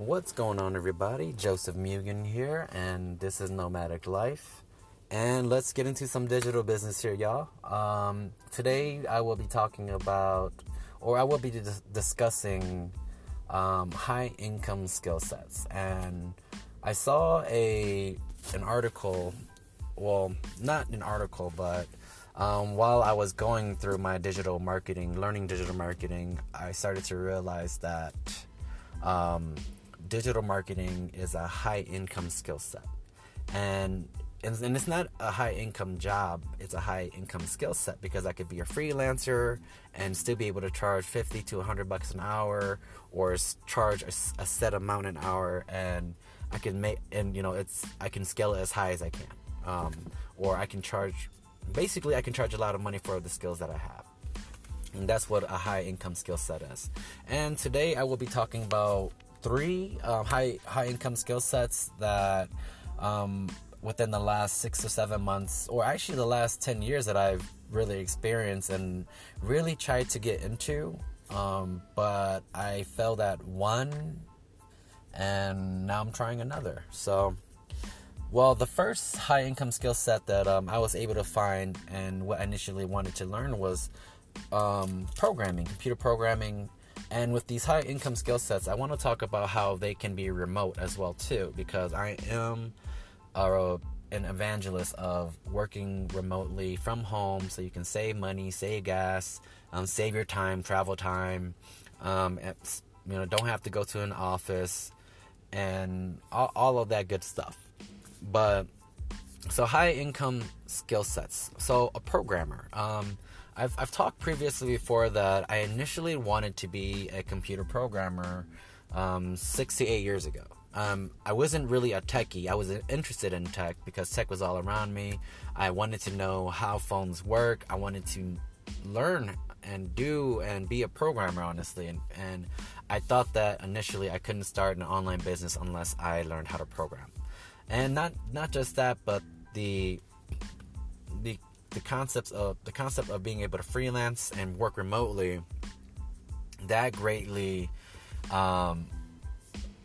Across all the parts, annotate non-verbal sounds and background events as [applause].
What's going on, everybody? Joseph Mugen here, and this is Nomadic Life. And let's get into some digital business here, y'all. Um, today, I will be talking about, or I will be dis- discussing um, high income skill sets. And I saw a an article, well, not an article, but um, while I was going through my digital marketing, learning digital marketing, I started to realize that um, digital marketing is a high income skill set. And, and, and it's not a high income job, it's a high income skill set because I could be a freelancer and still be able to charge 50 to 100 bucks an hour or charge a, a set amount an hour and I can make, and you know, it's, I can scale it as high as I can. Um, or I can charge basically I can charge a lot of money for the skills that I have. And that's what a high income skill set is. And today I will be talking about three um, high high income skill sets that um, within the last six or seven months, or actually the last ten years that I've really experienced and really tried to get into. Um, but I failed at one, and now I'm trying another. So well, the first high income skill set that um, I was able to find and what I initially wanted to learn was um, programming, computer programming. And with these high income skill sets, I want to talk about how they can be remote as well too, because I am a, an evangelist of working remotely from home, so you can save money, save gas, um, save your time, travel time. Um, you know, don't have to go to an office, and all, all of that good stuff. But so high income skill sets. So a programmer. Um, I've I've talked previously before that I initially wanted to be a computer programmer um, six to eight years ago. Um, I wasn't really a techie. I was interested in tech because tech was all around me. I wanted to know how phones work. I wanted to learn and do and be a programmer, honestly. And, and I thought that initially I couldn't start an online business unless I learned how to program and not not just that, but the the concepts of the concept of being able to freelance and work remotely that greatly um,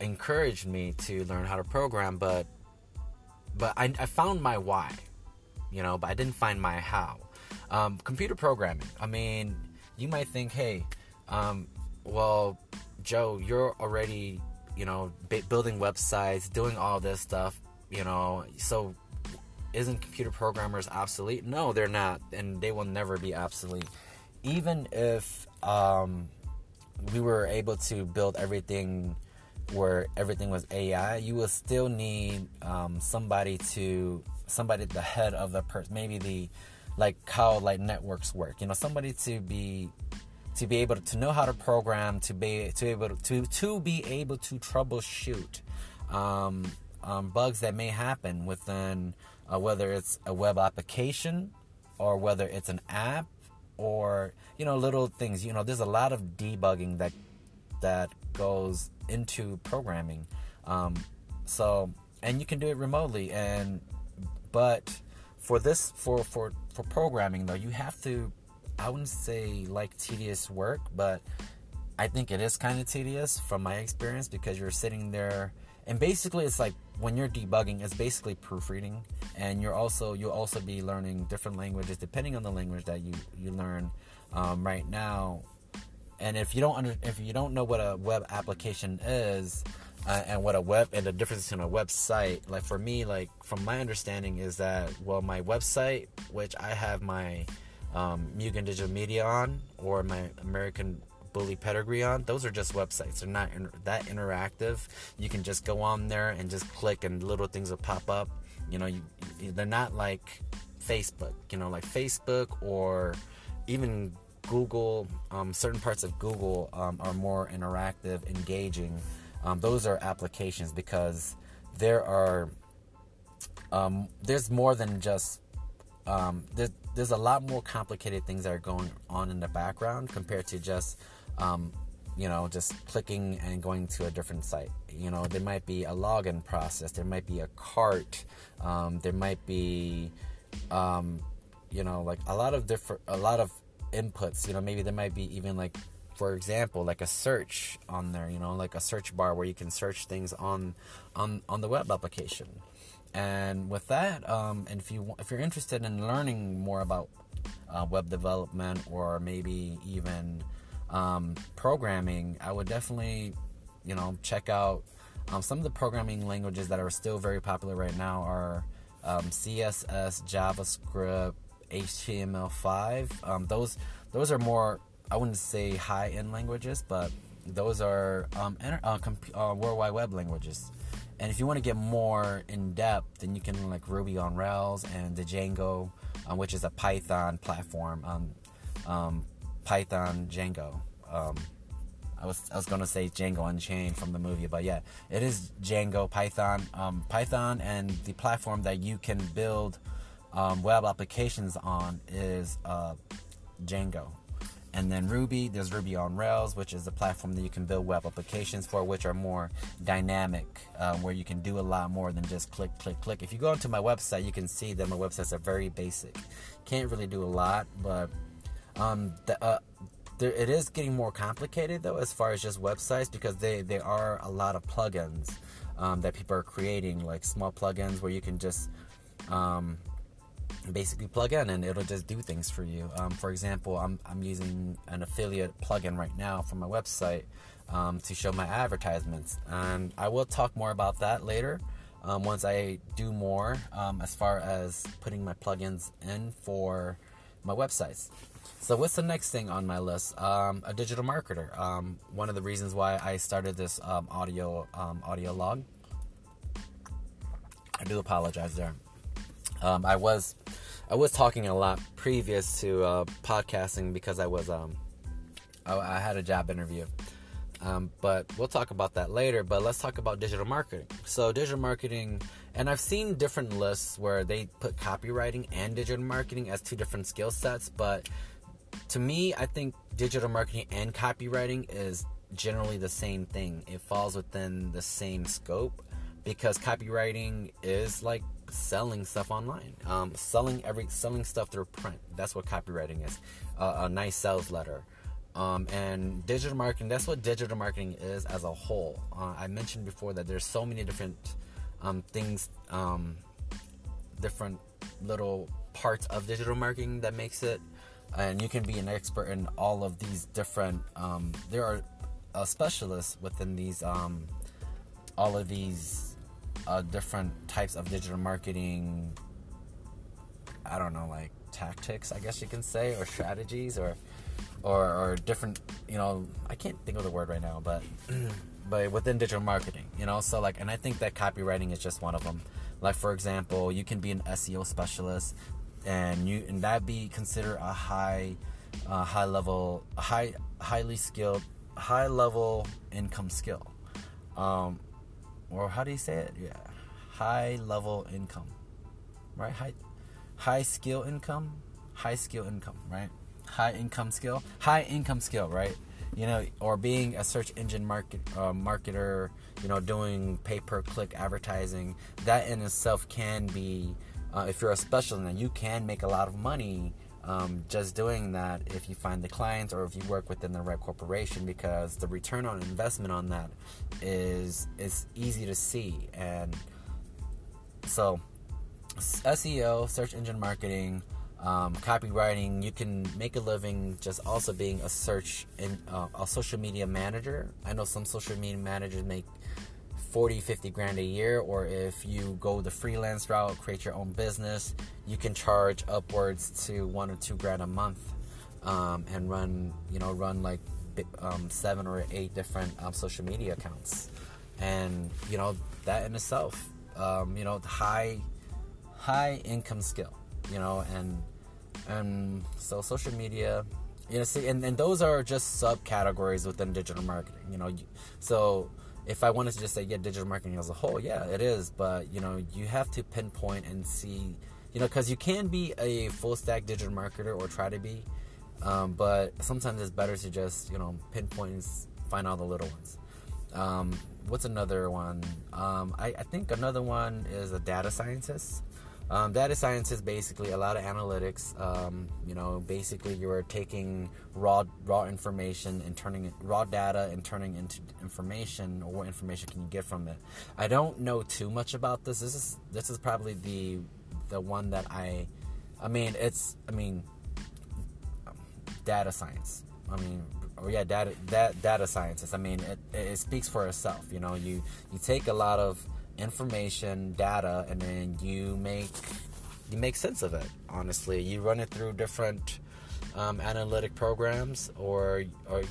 encouraged me to learn how to program but but I, I found my why you know but i didn't find my how. Um, computer programming. I mean you might think hey um, well joe you're already you know building websites doing all this stuff you know, so isn't computer programmers obsolete? No, they're not, and they will never be obsolete. Even if um, we were able to build everything where everything was AI, you will still need um, somebody to somebody the head of the person, maybe the like how like networks work. You know, somebody to be to be able to know how to program, to be to able to to be able to troubleshoot. Um, um, bugs that may happen within uh, whether it's a web application or whether it's an app or you know little things. You know there's a lot of debugging that that goes into programming. Um, so and you can do it remotely. And but for this for for for programming though you have to i wouldn't say like tedious work but i think it is kind of tedious from my experience because you're sitting there and basically it's like when you're debugging it's basically proofreading. And you're also you'll also be learning different languages depending on the language that you you learn um, right now. And if you don't under, if you don't know what a web application is uh, and what a web and the difference in a website like for me like from my understanding is that well my website which i have my um, mugen digital media on or my american Bully Pedigree on, those are just websites. They're not that interactive. You can just go on there and just click, and little things will pop up. You know, you, they're not like Facebook. You know, like Facebook or even Google. Um, certain parts of Google um, are more interactive, engaging. Um, those are applications because there are um, there's more than just um, there's, there's a lot more complicated things that are going on in the background compared to just um, you know, just clicking and going to a different site. You know, there might be a login process, there might be a cart, um, there might be, um, you know, like a lot of different, a lot of inputs. You know, maybe there might be even like for example, like a search on there, you know, like a search bar where you can search things on on on the web application. And with that, um, and if you if you're interested in learning more about uh, web development or maybe even um, programming, I would definitely, you know, check out um, some of the programming languages that are still very popular right now are um, CSS, JavaScript, HTML5. Um, those those are more I wouldn't say high end languages, but those are um, uh, comp- uh, World Wide Web languages. And if you want to get more in depth, then you can like Ruby on Rails and Django, um, which is a Python platform. Um, um, Python Django. Um, I was I was gonna say Django Unchained from the movie, but yeah, it is Django Python. Um, Python and the platform that you can build um, web applications on is uh, Django. And then Ruby, there's Ruby on Rails, which is the platform that you can build web applications for, which are more dynamic, um, where you can do a lot more than just click, click, click. If you go onto my website, you can see that my websites are very basic. Can't really do a lot, but um, the, uh, there, it is getting more complicated though, as far as just websites, because they there are a lot of plugins um, that people are creating, like small plugins where you can just um, basically plug in and it'll just do things for you. Um, for example, I'm, I'm using an affiliate plugin right now for my website um, to show my advertisements. And I will talk more about that later um, once I do more um, as far as putting my plugins in for my websites. So, what's the next thing on my list? Um, a digital marketer. Um, one of the reasons why I started this audio audio log. I do apologize there. Um, I was I was talking a lot previous to uh, podcasting because I was um, I, I had a job interview. Um, but we'll talk about that later. But let's talk about digital marketing. So, digital marketing, and I've seen different lists where they put copywriting and digital marketing as two different skill sets. But to me, I think digital marketing and copywriting is generally the same thing. It falls within the same scope because copywriting is like selling stuff online, um, selling every selling stuff through print. That's what copywriting is. Uh, a nice sales letter. Um, and digital marketing. That's what digital marketing is as a whole. Uh, I mentioned before that there's so many different um, things, um, different little parts of digital marketing that makes it. And you can be an expert in all of these different. Um, there are uh, specialists within these um, all of these uh, different types of digital marketing. I don't know, like tactics, I guess you can say, or strategies, or or, or different. You know, I can't think of the word right now, but [clears throat] but within digital marketing, you know. So like, and I think that copywriting is just one of them. Like for example, you can be an SEO specialist, and you and that be considered a high, uh, high level, high, highly skilled, high level income skill. Um, or how do you say it? Yeah, high level income, right? High, high skill income, high skill income, right? High income skill, high income skill, right? You know, or being a search engine market uh, marketer, you know, doing pay per click advertising. That in itself can be, uh, if you're a specialist, then you can make a lot of money um, just doing that if you find the clients or if you work within the right corporation because the return on investment on that is is easy to see. And so SEO search engine marketing um, copywriting you can make a living just also being a search in uh, a social media manager. I know some social media managers make 40 50 grand a year or if you go the freelance route create your own business you can charge upwards to one or two grand a month um, and run you know run like um, seven or eight different um, social media accounts. And you know that in itself um, you know high high income skill you know and and so social media you know see and, and those are just subcategories within digital marketing you know so if I wanted to just say yeah, digital marketing as a whole, yeah, it is. But you know, you have to pinpoint and see, you know, because you can be a full stack digital marketer or try to be, um, but sometimes it's better to just you know pinpoint and find all the little ones. Um, what's another one? Um, I, I, think another one is a data scientist. Um, data science is basically a lot of analytics. Um, you know, basically you are taking raw raw information and turning it, raw data and turning into information, or what information can you get from it? I don't know too much about this. This is this is probably the the one that I, I mean, it's I mean, data science. I mean, or yeah, data that data scientists. I mean, it, it speaks for itself. You know, you you take a lot of information, data, and then you make you make sense of it. Honestly, you run it through different um, analytic programs, or or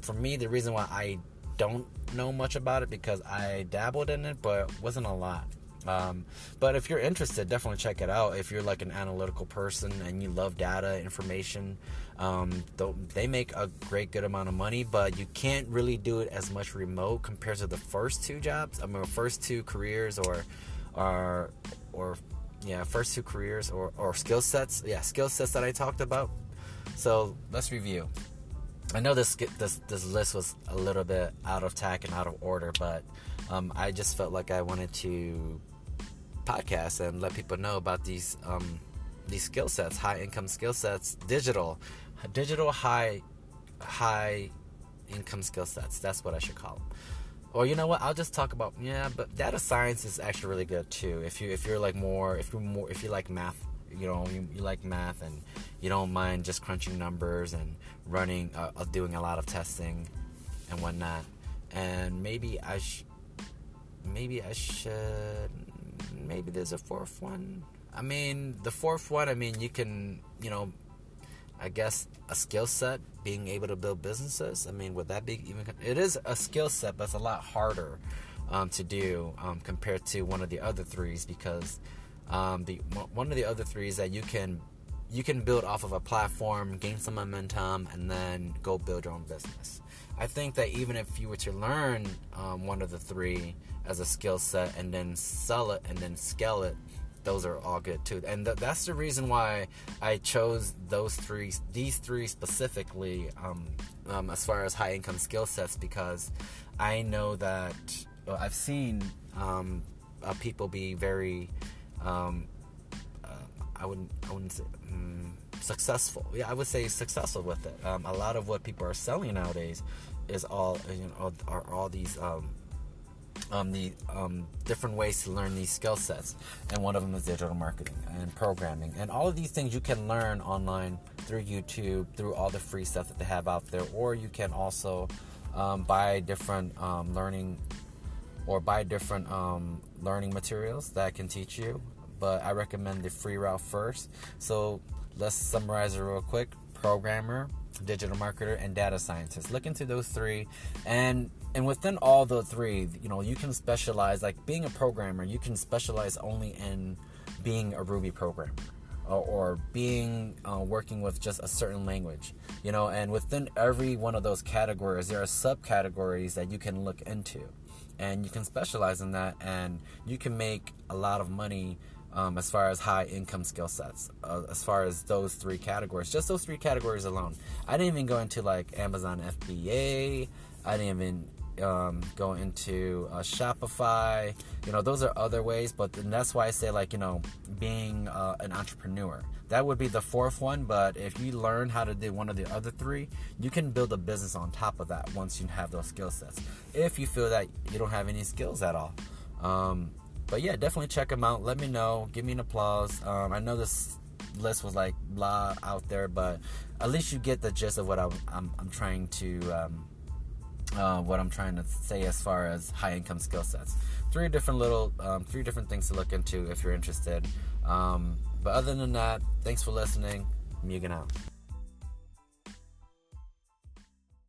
for me, the reason why I don't know much about it because I dabbled in it, but wasn't a lot. Um, but if you're interested, definitely check it out. If you're like an analytical person and you love data information, um, they make a great good amount of money, but you can't really do it as much remote compared to the first two jobs. I mean, first two careers or, or, or yeah, first two careers or, or skill sets. Yeah, skill sets that I talked about. So let's review. I know this this this list was a little bit out of tack and out of order, but um, I just felt like I wanted to podcast and let people know about these um, these skill sets, high income skill sets, digital, digital high high income skill sets. That's what I should call them. Or you know what? I'll just talk about yeah, but data science is actually really good too. If you if you're like more if you're more if you like math, you know you, you like math and you don't mind just crunching numbers and running uh, doing a lot of testing and whatnot. And maybe I sh- maybe I should maybe there's a fourth one. I mean, the fourth one, I mean, you can, you know, I guess a skill set, being able to build businesses. I mean, would that be even? It is a skill set, but it's a lot harder um, to do um, compared to one of the other threes because um, the one of the other threes that you can you can build off of a platform, gain some momentum, and then go build your own business. I think that even if you were to learn um, one of the three as a skill set and then sell it and then scale it, those are all good too. And th- that's the reason why I chose those three, these three specifically, um, um, as far as high income skill sets, because I know that well, I've seen um, uh, people be very, um, I wouldn't, I wouldn't say. Um, successful. Yeah, I would say successful with it. Um, a lot of what people are selling nowadays is all you know are all these um, um, the um, different ways to learn these skill sets, and one of them is digital marketing and programming, and all of these things you can learn online through YouTube, through all the free stuff that they have out there, or you can also um, buy different um, learning or buy different um, learning materials that can teach you. But I recommend the free route first. So let's summarize it real quick programmer, digital marketer, and data scientist. Look into those three, and and within all the three, you know, you can specialize. Like being a programmer, you can specialize only in being a Ruby programmer. Or, being uh, working with just a certain language, you know, and within every one of those categories, there are subcategories that you can look into, and you can specialize in that, and you can make a lot of money um, as far as high income skill sets, uh, as far as those three categories, just those three categories alone. I didn't even go into like Amazon FBA. I didn't even um, go into uh, Shopify. You know, those are other ways, but that's why I say like you know, being uh, an entrepreneur. That would be the fourth one. But if you learn how to do one of the other three, you can build a business on top of that once you have those skill sets. If you feel that you don't have any skills at all. Um, but yeah, definitely check them out. Let me know. Give me an applause. Um, I know this list was like blah out there, but at least you get the gist of what I'm, I'm, I'm trying to um, uh, what I'm trying to say as far as high income skill sets. Three different little um, three different things to look into if you're interested. Um, but other than that, thanks for listening. Mugen out.